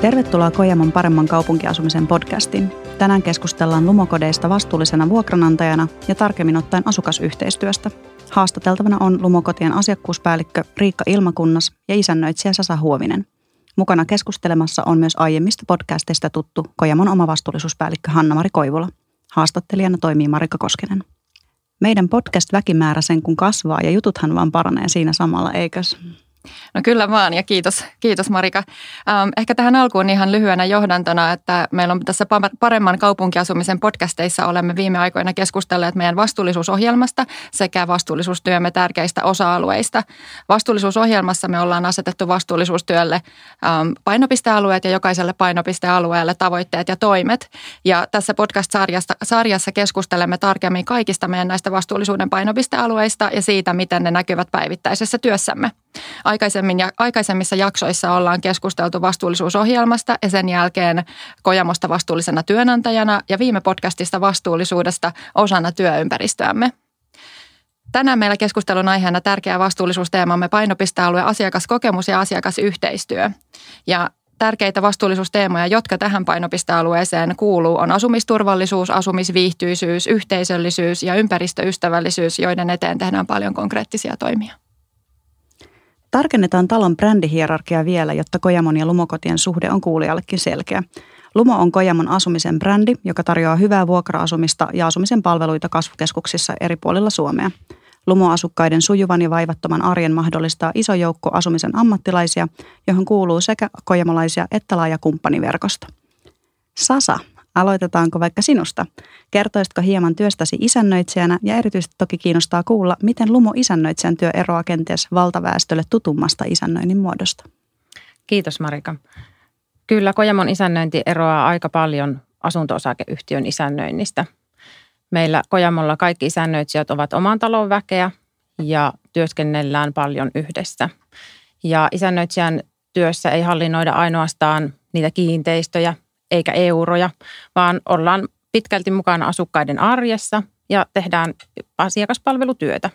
Tervetuloa Kojamon paremman kaupunkiasumisen podcastiin. Tänään keskustellaan lumokodeista vastuullisena vuokranantajana ja tarkemmin ottaen asukasyhteistyöstä. Haastateltavana on lumokotien asiakkuuspäällikkö Riikka Ilmakunnas ja isännöitsijä Sasa Huovinen. Mukana keskustelemassa on myös aiemmista podcasteista tuttu Kojamon oma vastuullisuuspäällikkö Hanna-Mari Koivula. Haastattelijana toimii Marika Koskinen. Meidän podcast-väkimäärä sen kun kasvaa ja jututhan vaan paranee siinä samalla, eikös? No kyllä vaan ja kiitos, kiitos Marika. Ähm, ehkä tähän alkuun ihan lyhyenä johdantona, että meillä on tässä paremman kaupunkiasumisen podcasteissa olemme viime aikoina keskustelleet meidän vastuullisuusohjelmasta sekä vastuullisuustyömme tärkeistä osa-alueista. Vastuullisuusohjelmassa me ollaan asetettu vastuullisuustyölle ähm, painopistealueet ja jokaiselle painopistealueelle tavoitteet ja toimet. Ja tässä podcast-sarjassa keskustelemme tarkemmin kaikista meidän näistä vastuullisuuden painopistealueista ja siitä, miten ne näkyvät päivittäisessä työssämme. Aikaisemmin, aikaisemmissa jaksoissa ollaan keskusteltu vastuullisuusohjelmasta ja sen jälkeen Kojamosta vastuullisena työnantajana ja viime podcastista vastuullisuudesta osana työympäristöämme. Tänään meillä keskustelun aiheena tärkeä vastuullisuusteemamme painopistealue asiakaskokemus ja asiakasyhteistyö. Ja tärkeitä vastuullisuusteemoja, jotka tähän painopistealueeseen kuuluu, on asumisturvallisuus, asumisviihtyisyys, yhteisöllisyys ja ympäristöystävällisyys, joiden eteen tehdään paljon konkreettisia toimia. Tarkennetaan talon brändihierarkia vielä, jotta Kojamon ja Lumokotien suhde on kuulijallekin selkeä. Lumo on Kojamon asumisen brändi, joka tarjoaa hyvää vuokra-asumista ja asumisen palveluita kasvukeskuksissa eri puolilla Suomea. Lumo-asukkaiden sujuvan ja vaivattoman arjen mahdollistaa iso joukko asumisen ammattilaisia, johon kuuluu sekä kojamolaisia että laaja kumppaniverkosto. Sasa Aloitetaanko vaikka sinusta? Kertoisitko hieman työstäsi isännöitsijänä ja erityisesti toki kiinnostaa kuulla, miten Lumo isännöitsijän työ eroaa kenties valtaväestölle tutummasta isännöinnin muodosta? Kiitos Marika. Kyllä Kojamon isännöinti eroaa aika paljon asunto-osakeyhtiön isännöinnistä. Meillä Kojamolla kaikki isännöitsijät ovat oman talon väkeä ja työskennellään paljon yhdessä. Ja isännöitsijän työssä ei hallinnoida ainoastaan niitä kiinteistöjä, eikä euroja, vaan ollaan pitkälti mukana asukkaiden arjessa ja tehdään asiakaspalvelutyötä.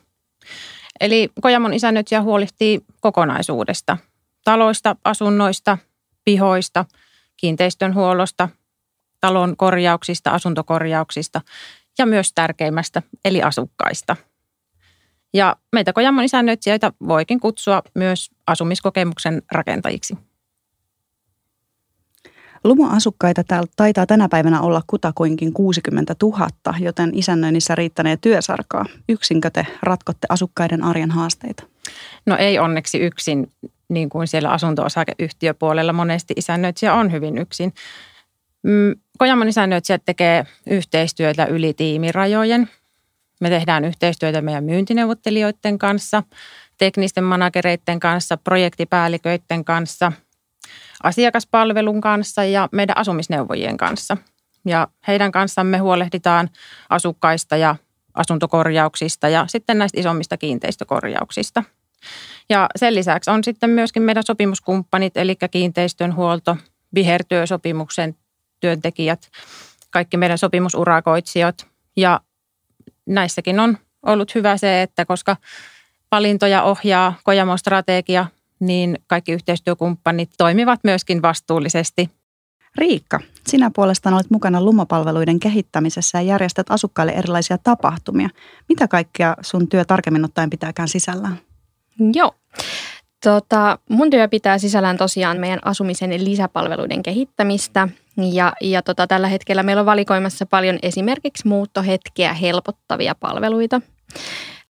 Eli Kojamon isännöitsijä huolehtii kokonaisuudesta, taloista, asunnoista, pihoista, kiinteistönhuollosta, talon korjauksista, asuntokorjauksista ja myös tärkeimmästä eli asukkaista. Ja meitä Kojamon isännöitsijöitä voikin kutsua myös asumiskokemuksen rakentajiksi. Lumo-asukkaita täällä taitaa tänä päivänä olla kutakuinkin 60 000, joten isännöinnissä riittänee työsarkaa. Yksinkö te ratkotte asukkaiden arjen haasteita? No ei onneksi yksin, niin kuin siellä asunto-osakeyhtiöpuolella monesti isännöitsijä on hyvin yksin. Mm, Kojamon isännöitsijät tekee yhteistyötä yli tiimirajojen. Me tehdään yhteistyötä meidän myyntineuvottelijoiden kanssa, teknisten managereiden kanssa, projektipäälliköiden kanssa – asiakaspalvelun kanssa ja meidän asumisneuvojien kanssa. Ja heidän kanssamme huolehditaan asukkaista ja asuntokorjauksista ja sitten näistä isommista kiinteistökorjauksista. Ja sen lisäksi on sitten myöskin meidän sopimuskumppanit, eli kiinteistönhuolto, vihertyösopimuksen työntekijät, kaikki meidän sopimusurakoitsijat. Ja näissäkin on ollut hyvä se, että koska valintoja ohjaa Kojamon strategia niin kaikki yhteistyökumppanit toimivat myöskin vastuullisesti. Riikka, sinä puolestaan olet mukana lumopalveluiden kehittämisessä ja järjestät asukkaille erilaisia tapahtumia. Mitä kaikkea sun työ tarkemmin ottaen pitääkään sisällään? Joo. Tota, mun työ pitää sisällään tosiaan meidän asumisen lisäpalveluiden kehittämistä. Ja, ja tota, tällä hetkellä meillä on valikoimassa paljon esimerkiksi muuttohetkeä helpottavia palveluita.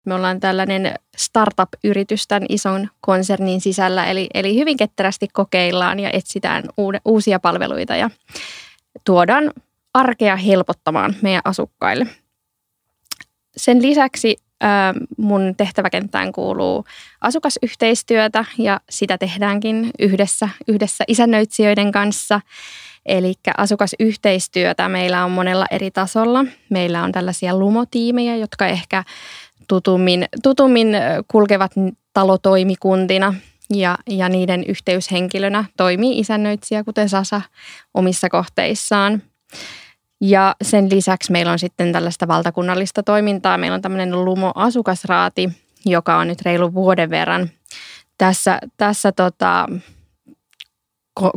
Me ollaan tällainen startup-yritys tämän ison konsernin sisällä, eli, eli hyvin ketterästi kokeillaan ja etsitään uusia palveluita ja tuodaan arkea helpottamaan meidän asukkaille. Sen lisäksi mun tehtäväkenttään kuuluu asukasyhteistyötä ja sitä tehdäänkin yhdessä, yhdessä isännöitsijöiden kanssa. Eli asukasyhteistyötä meillä on monella eri tasolla. Meillä on tällaisia lumotiimejä, jotka ehkä tutummin, tutummin kulkevat talotoimikuntina ja, ja niiden yhteyshenkilönä toimii isännöitsijä, kuten Sasa, omissa kohteissaan. Ja sen lisäksi meillä on sitten tällaista valtakunnallista toimintaa. Meillä on tämmöinen Lumo-asukasraati, joka on nyt reilu vuoden verran tässä, tässä tota,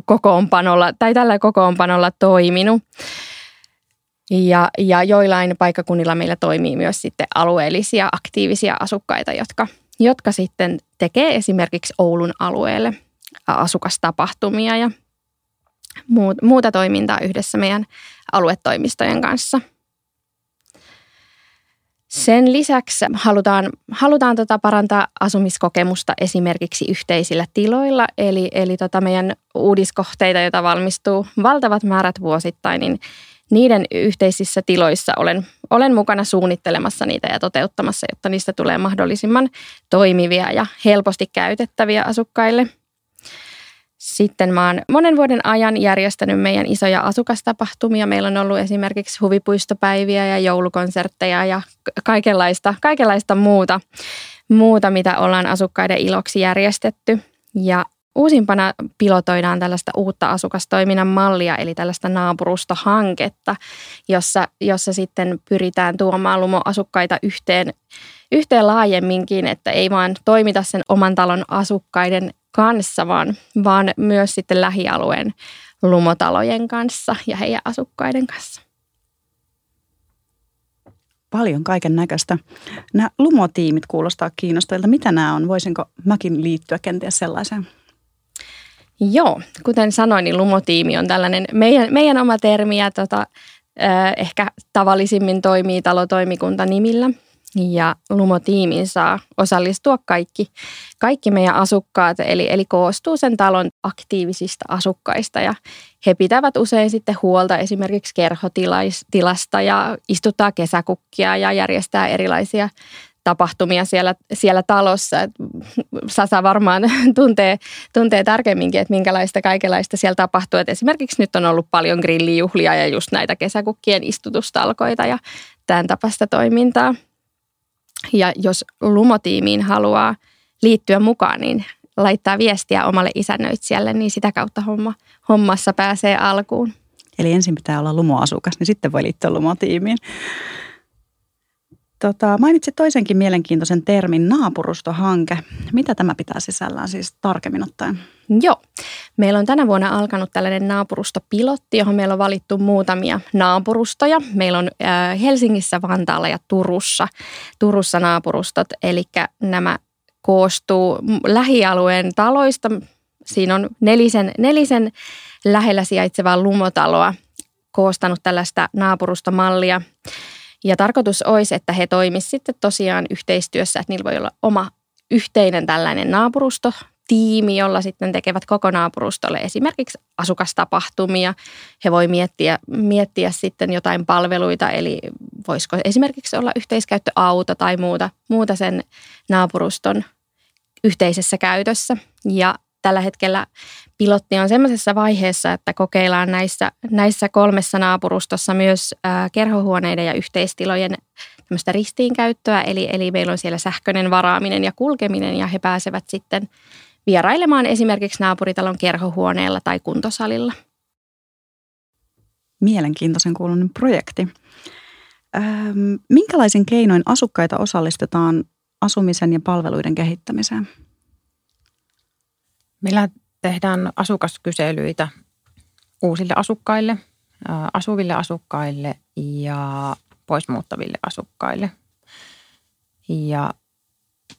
kokoonpanolla tai tällä kokoonpanolla toiminut. Ja, ja joillain paikkakunnilla meillä toimii myös sitten alueellisia aktiivisia asukkaita, jotka, jotka sitten tekee esimerkiksi Oulun alueelle asukastapahtumia ja muuta toimintaa yhdessä meidän aluetoimistojen kanssa – sen lisäksi halutaan, halutaan tota parantaa asumiskokemusta esimerkiksi yhteisillä tiloilla, eli, eli tota meidän uudiskohteita, joita valmistuu valtavat määrät vuosittain, niin niiden yhteisissä tiloissa olen, olen mukana suunnittelemassa niitä ja toteuttamassa, jotta niistä tulee mahdollisimman toimivia ja helposti käytettäviä asukkaille – sitten mä oon monen vuoden ajan järjestänyt meidän isoja asukastapahtumia. Meillä on ollut esimerkiksi huvipuistopäiviä ja joulukonsertteja ja kaikenlaista, kaikenlaista muuta, muuta, mitä ollaan asukkaiden iloksi järjestetty. Ja uusimpana pilotoidaan tällaista uutta asukastoiminnan mallia, eli tällaista naapurustohanketta, jossa, jossa sitten pyritään tuomaan lumoasukkaita yhteen, yhteen laajemminkin, että ei vaan toimita sen oman talon asukkaiden kanssa, vaan, vaan myös sitten lähialueen lumotalojen kanssa ja heidän asukkaiden kanssa. Paljon kaiken näköistä. Nämä lumotiimit kuulostaa kiinnostavilta. Mitä nämä on? Voisinko mäkin liittyä kenties sellaiseen? Joo, kuten sanoin, niin lumotiimi on tällainen meidän, meidän oma termi ja tota, ehkä tavallisimmin toimii talotoimikunta nimillä – ja Lumo-tiimiin saa osallistua kaikki, kaikki meidän asukkaat, eli, eli koostuu sen talon aktiivisista asukkaista. Ja he pitävät usein sitten huolta esimerkiksi kerhotilasta ja istuttaa kesäkukkia ja järjestää erilaisia tapahtumia siellä, siellä talossa. Sasa varmaan tuntee, tuntee tarkemminkin, että minkälaista kaikenlaista siellä tapahtuu. Et esimerkiksi nyt on ollut paljon grillijuhlia ja just näitä kesäkukkien istutustalkoita ja tämän tapasta toimintaa. Ja jos lumotiimiin haluaa liittyä mukaan, niin laittaa viestiä omalle isännöitsijälle, niin sitä kautta homma, hommassa pääsee alkuun. Eli ensin pitää olla lumoasukas, niin sitten voi liittyä lumotiimiin. Tota, mainitsit toisenkin mielenkiintoisen termin, naapurustohanke. Mitä tämä pitää sisällään siis tarkemmin ottaen? Joo. Meillä on tänä vuonna alkanut tällainen naapurustopilotti, johon meillä on valittu muutamia naapurustoja. Meillä on äh, Helsingissä, Vantaalla ja Turussa, Turussa naapurustot, eli nämä koostuu lähialueen taloista. Siinä on nelisen, nelisen lähellä sijaitsevaa lumotaloa koostanut tällaista naapurustomallia. Ja tarkoitus olisi, että he toimisivat sitten tosiaan yhteistyössä, että niillä voi olla oma yhteinen tällainen naapurusto, tiimi, jolla sitten tekevät koko naapurustolle esimerkiksi asukastapahtumia. He voi miettiä, miettiä sitten jotain palveluita, eli voisiko esimerkiksi olla yhteiskäyttöauto tai muuta, muuta sen naapuruston yhteisessä käytössä. Ja tällä hetkellä pilotti on sellaisessa vaiheessa, että kokeillaan näissä, näissä kolmessa naapurustossa myös ää, kerhohuoneiden ja yhteistilojen tämmöistä ristiinkäyttöä, eli, eli meillä on siellä sähköinen varaaminen ja kulkeminen ja he pääsevät sitten vierailemaan esimerkiksi naapuritalon kerhohuoneella tai kuntosalilla. Mielenkiintoisen kuulunen projekti. Minkälaisin keinoin asukkaita osallistetaan asumisen ja palveluiden kehittämiseen? Meillä tehdään asukaskyselyitä uusille asukkaille, asuville asukkaille ja poismuuttaville asukkaille. Ja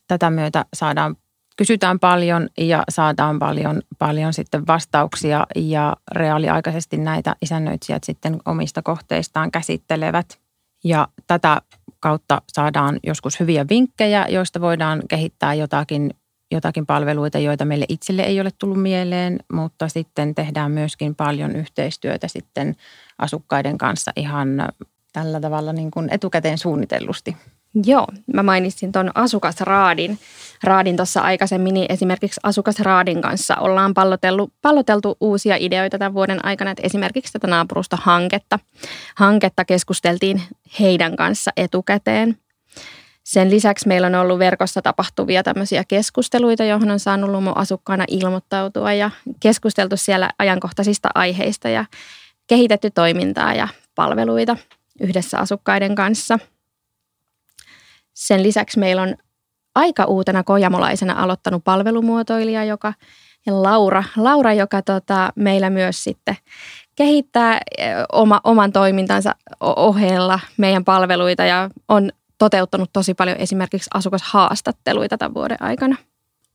tätä myötä saadaan, kysytään paljon ja saadaan paljon, paljon sitten vastauksia ja reaaliaikaisesti näitä isännöitsijät sitten omista kohteistaan käsittelevät. Ja tätä kautta saadaan joskus hyviä vinkkejä, joista voidaan kehittää jotakin jotakin palveluita, joita meille itselle ei ole tullut mieleen, mutta sitten tehdään myöskin paljon yhteistyötä sitten asukkaiden kanssa ihan tällä tavalla niin kuin etukäteen suunnitellusti. Joo, mä mainitsin tuon asukasraadin. Raadin tuossa aikaisemmin, niin esimerkiksi asukasraadin kanssa ollaan palloteltu, palloteltu uusia ideoita tämän vuoden aikana, että esimerkiksi tätä naapurusta hanketta. Hanketta keskusteltiin heidän kanssa etukäteen – sen lisäksi meillä on ollut verkossa tapahtuvia tämmöisiä keskusteluita, johon on saanut lumo asukkaana ilmoittautua ja keskusteltu siellä ajankohtaisista aiheista ja kehitetty toimintaa ja palveluita yhdessä asukkaiden kanssa. Sen lisäksi meillä on aika uutena kojamolaisena aloittanut palvelumuotoilija, joka ja Laura, Laura joka tota, meillä myös sitten kehittää oma, oman toimintansa ohella meidän palveluita ja on toteuttanut tosi paljon esimerkiksi asukashaastatteluita tämän vuoden aikana.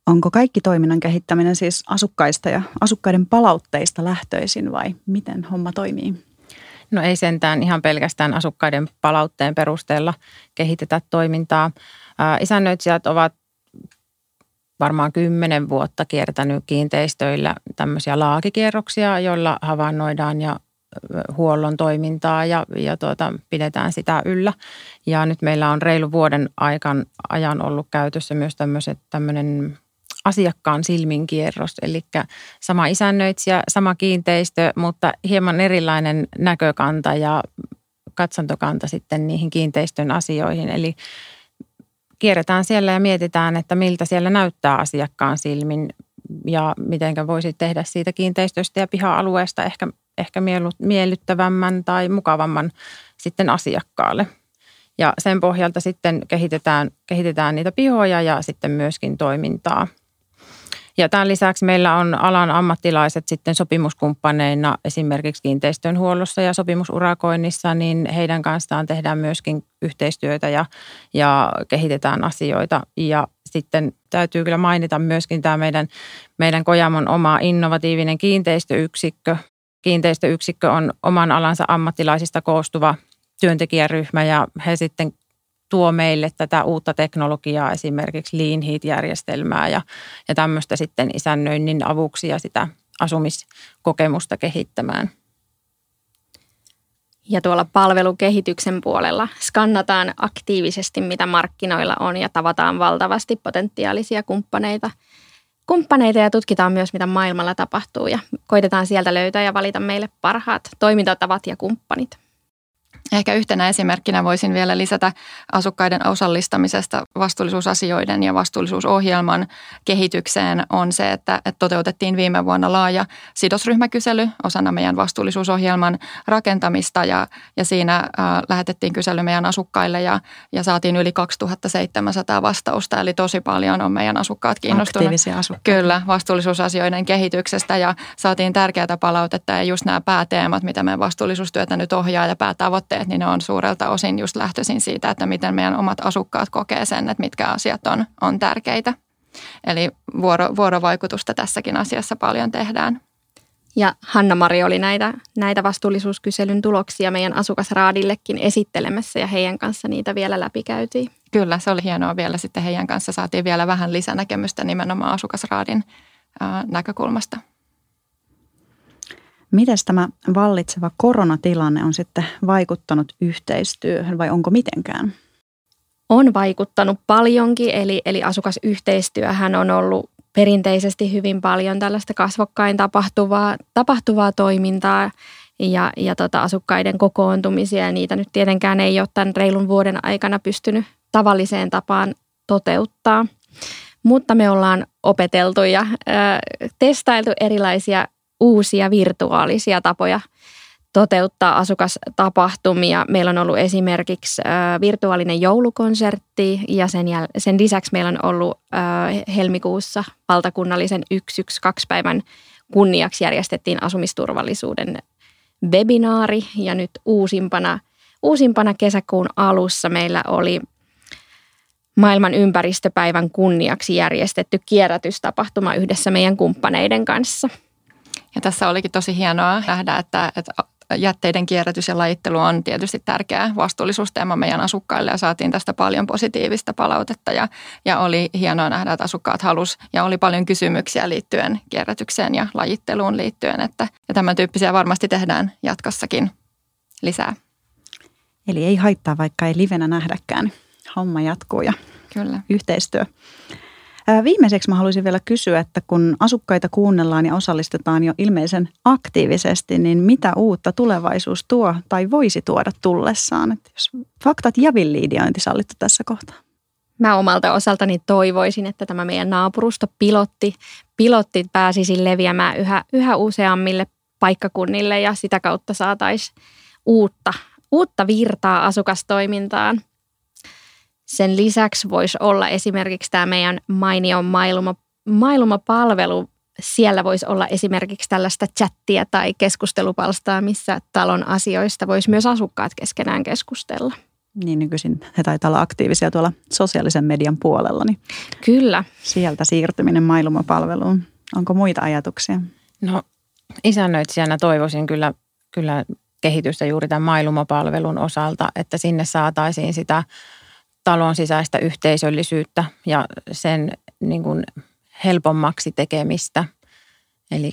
Onko kaikki toiminnan kehittäminen siis asukkaista ja asukkaiden palautteista lähtöisin vai miten homma toimii? No ei sentään ihan pelkästään asukkaiden palautteen perusteella kehitetä toimintaa. Isännöitsijät ovat varmaan kymmenen vuotta kiertänyt kiinteistöillä tämmöisiä laakikierroksia, joilla havainnoidaan ja huollon toimintaa ja, ja tuota, pidetään sitä yllä. Ja nyt meillä on reilu vuoden aikan, ajan ollut käytössä myös tämmöinen asiakkaan silminkierros, eli sama isännöitsijä, sama kiinteistö, mutta hieman erilainen näkökanta ja katsantokanta sitten niihin kiinteistön asioihin. Eli kierretään siellä ja mietitään, että miltä siellä näyttää asiakkaan silmin ja miten voisi tehdä siitä kiinteistöstä ja piha-alueesta ehkä, ehkä miellyttävämmän tai mukavamman sitten asiakkaalle. Ja sen pohjalta sitten kehitetään, kehitetään niitä pihoja ja sitten myöskin toimintaa – ja tämän lisäksi meillä on alan ammattilaiset sitten sopimuskumppaneina esimerkiksi kiinteistönhuollossa ja sopimusurakoinnissa, niin heidän kanssaan tehdään myöskin yhteistyötä ja, ja kehitetään asioita. Ja sitten täytyy kyllä mainita myöskin tämä meidän, meidän Kojamon oma innovatiivinen kiinteistöyksikkö. Kiinteistöyksikkö on oman alansa ammattilaisista koostuva työntekijäryhmä ja he sitten tuo meille tätä uutta teknologiaa, esimerkiksi Lean Heat-järjestelmää ja, ja tämmöistä sitten isännöinnin avuksi ja sitä asumiskokemusta kehittämään. Ja tuolla palvelukehityksen puolella skannataan aktiivisesti, mitä markkinoilla on ja tavataan valtavasti potentiaalisia kumppaneita. Kumppaneita ja tutkitaan myös, mitä maailmalla tapahtuu ja koitetaan sieltä löytää ja valita meille parhaat toimintatavat ja kumppanit. Ehkä yhtenä esimerkkinä voisin vielä lisätä asukkaiden osallistamisesta vastuullisuusasioiden ja vastuullisuusohjelman kehitykseen on se, että, toteutettiin viime vuonna laaja sidosryhmäkysely osana meidän vastuullisuusohjelman rakentamista ja, ja siinä äh, lähetettiin kysely meidän asukkaille ja, ja saatiin yli 2700 vastausta, eli tosi paljon on meidän asukkaat kiinnostuneet. Kyllä, vastuullisuusasioiden kehityksestä ja saatiin tärkeää palautetta ja just nämä pääteemat, mitä meidän vastuullisuustyötä nyt ohjaa ja päätavoitteet tavoitteet, niin ne on suurelta osin just lähtöisin siitä, että miten meidän omat asukkaat kokee sen, että mitkä asiat on, on tärkeitä. Eli vuoro, vuorovaikutusta tässäkin asiassa paljon tehdään. Ja Hanna-Mari oli näitä, näitä vastuullisuuskyselyn tuloksia meidän asukasraadillekin esittelemässä ja heidän kanssa niitä vielä läpikäytiin. Kyllä, se oli hienoa vielä sitten heidän kanssa. Saatiin vielä vähän lisänäkemystä nimenomaan asukasraadin näkökulmasta. Miten tämä vallitseva koronatilanne on sitten vaikuttanut yhteistyöhön vai onko mitenkään? On vaikuttanut paljonkin, eli, eli asukasyhteistyöhän on ollut perinteisesti hyvin paljon tällaista kasvokkain tapahtuvaa, tapahtuvaa toimintaa ja, ja tota asukkaiden kokoontumisia. Ja niitä nyt tietenkään ei ole tämän reilun vuoden aikana pystynyt tavalliseen tapaan toteuttaa. Mutta me ollaan opeteltu ja ö, testailtu erilaisia uusia virtuaalisia tapoja toteuttaa asukastapahtumia. Meillä on ollut esimerkiksi virtuaalinen joulukonsertti ja sen, jäl- sen lisäksi meillä on ollut helmikuussa valtakunnallisen 112 päivän kunniaksi järjestettiin asumisturvallisuuden webinaari ja nyt uusimpana, uusimpana kesäkuun alussa meillä oli maailman ympäristöpäivän kunniaksi järjestetty kierrätystapahtuma yhdessä meidän kumppaneiden kanssa – ja tässä olikin tosi hienoa nähdä, että, että jätteiden kierrätys ja lajittelu on tietysti tärkeä vastuullisuusteema meidän asukkaille ja saatiin tästä paljon positiivista palautetta ja, ja oli hienoa nähdä, että asukkaat halus ja oli paljon kysymyksiä liittyen kierrätykseen ja lajitteluun liittyen, että ja tämän tyyppisiä varmasti tehdään jatkossakin lisää. Eli ei haittaa, vaikka ei livenä nähdäkään. Homma jatkuu ja Kyllä. yhteistyö. Viimeiseksi mä haluaisin vielä kysyä, että kun asukkaita kuunnellaan ja osallistetaan jo ilmeisen aktiivisesti, niin mitä uutta tulevaisuus tuo tai voisi tuoda tullessaan? Että jos faktat ja villiidiointi sallittu tässä kohtaa. Mä omalta osaltani toivoisin, että tämä meidän naapurusto pilotti, pilotti pääsisi leviämään yhä, yhä useammille paikkakunnille ja sitä kautta saataisiin uutta, uutta virtaa asukastoimintaan – sen lisäksi voisi olla esimerkiksi tämä meidän mainio mailuma, mailumapalvelu siellä voisi olla esimerkiksi tällaista chattia tai keskustelupalstaa, missä talon asioista voisi myös asukkaat keskenään keskustella. Niin nykyisin he taitaa olla aktiivisia tuolla sosiaalisen median puolella. Niin Kyllä. Sieltä siirtyminen mailumapalveluun. Onko muita ajatuksia? No isännöitsijänä toivoisin kyllä, kyllä kehitystä juuri tämän mailumapalvelun osalta, että sinne saataisiin sitä talon sisäistä yhteisöllisyyttä ja sen niin kuin helpommaksi tekemistä. Eli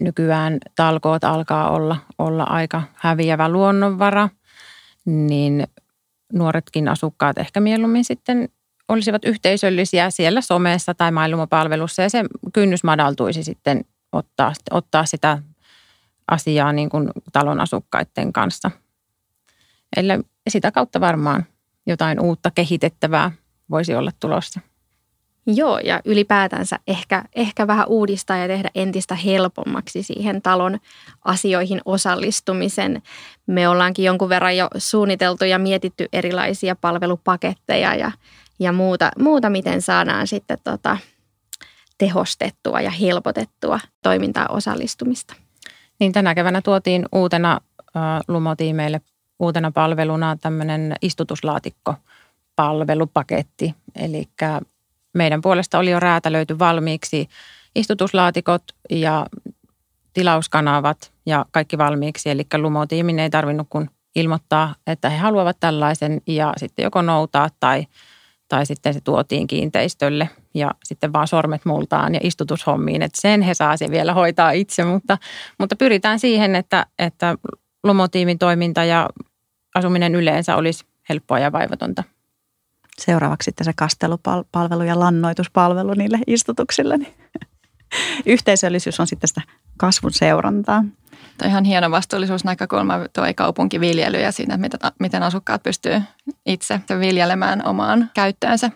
nykyään talkoot alkaa olla, olla aika häviävä luonnonvara, niin nuoretkin asukkaat ehkä mieluummin sitten olisivat yhteisöllisiä siellä somessa tai mailumapalvelussa ja se kynnys madaltuisi sitten ottaa, ottaa sitä asiaa niin kuin talon asukkaiden kanssa. Eli sitä kautta varmaan jotain uutta kehitettävää voisi olla tulossa. Joo, ja ylipäätänsä ehkä, ehkä vähän uudistaa ja tehdä entistä helpommaksi siihen talon asioihin osallistumisen. Me ollaankin jonkun verran jo suunniteltu ja mietitty erilaisia palvelupaketteja ja, ja muuta, muuta, miten saadaan sitten tota, tehostettua ja helpotettua toimintaa osallistumista. Niin tänä keväänä tuotiin uutena äh, lumotiimeille uutena palveluna tämmöinen istutuslaatikko palvelupaketti. Eli meidän puolesta oli jo räätälöity valmiiksi istutuslaatikot ja tilauskanavat ja kaikki valmiiksi. Eli lumotiimin ei tarvinnut kuin ilmoittaa, että he haluavat tällaisen ja sitten joko noutaa tai, tai sitten se tuotiin kiinteistölle ja sitten vaan sormet multaan ja istutushommiin, että sen he saa se vielä hoitaa itse, mutta, mutta pyritään siihen, että, että lumotiimin toiminta ja asuminen yleensä olisi helppoa ja vaivatonta. Seuraavaksi sitten se kastelupalvelu ja lannoituspalvelu niille istutuksille. Niin yhteisöllisyys on sitten sitä kasvun seurantaa. Tuo ihan hieno vastuullisuusnäkökulma tuo kaupunkiviljely ja siitä, miten asukkaat pystyy itse viljelemään omaan käyttöönsä.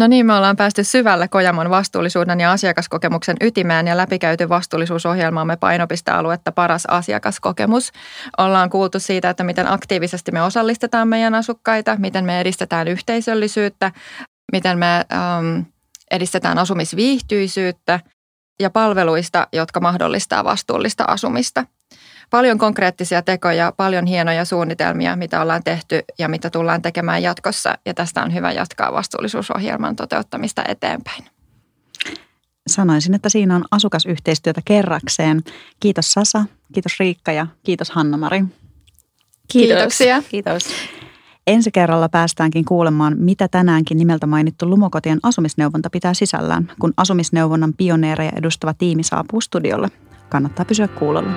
No niin, me ollaan päästy syvälle Kojamon vastuullisuuden ja asiakaskokemuksen ytimään ja läpikäyty vastuullisuusohjelmaamme painopistealuetta paras asiakaskokemus. Ollaan kuultu siitä, että miten aktiivisesti me osallistetaan meidän asukkaita, miten me edistetään yhteisöllisyyttä, miten me ähm, edistetään asumisviihtyisyyttä ja palveluista, jotka mahdollistaa vastuullista asumista – paljon konkreettisia tekoja, paljon hienoja suunnitelmia, mitä ollaan tehty ja mitä tullaan tekemään jatkossa. Ja tästä on hyvä jatkaa vastuullisuusohjelman toteuttamista eteenpäin. Sanoisin, että siinä on asukasyhteistyötä kerrakseen. Kiitos Sasa, kiitos Riikka ja kiitos Hanna-Mari. Kiitoksia. Kiitos. Ensi kerralla päästäänkin kuulemaan, mitä tänäänkin nimeltä mainittu Lumokotien asumisneuvonta pitää sisällään, kun asumisneuvonnan pioneereja edustava tiimi saapuu studiolle. Kannattaa pysyä kuulolla.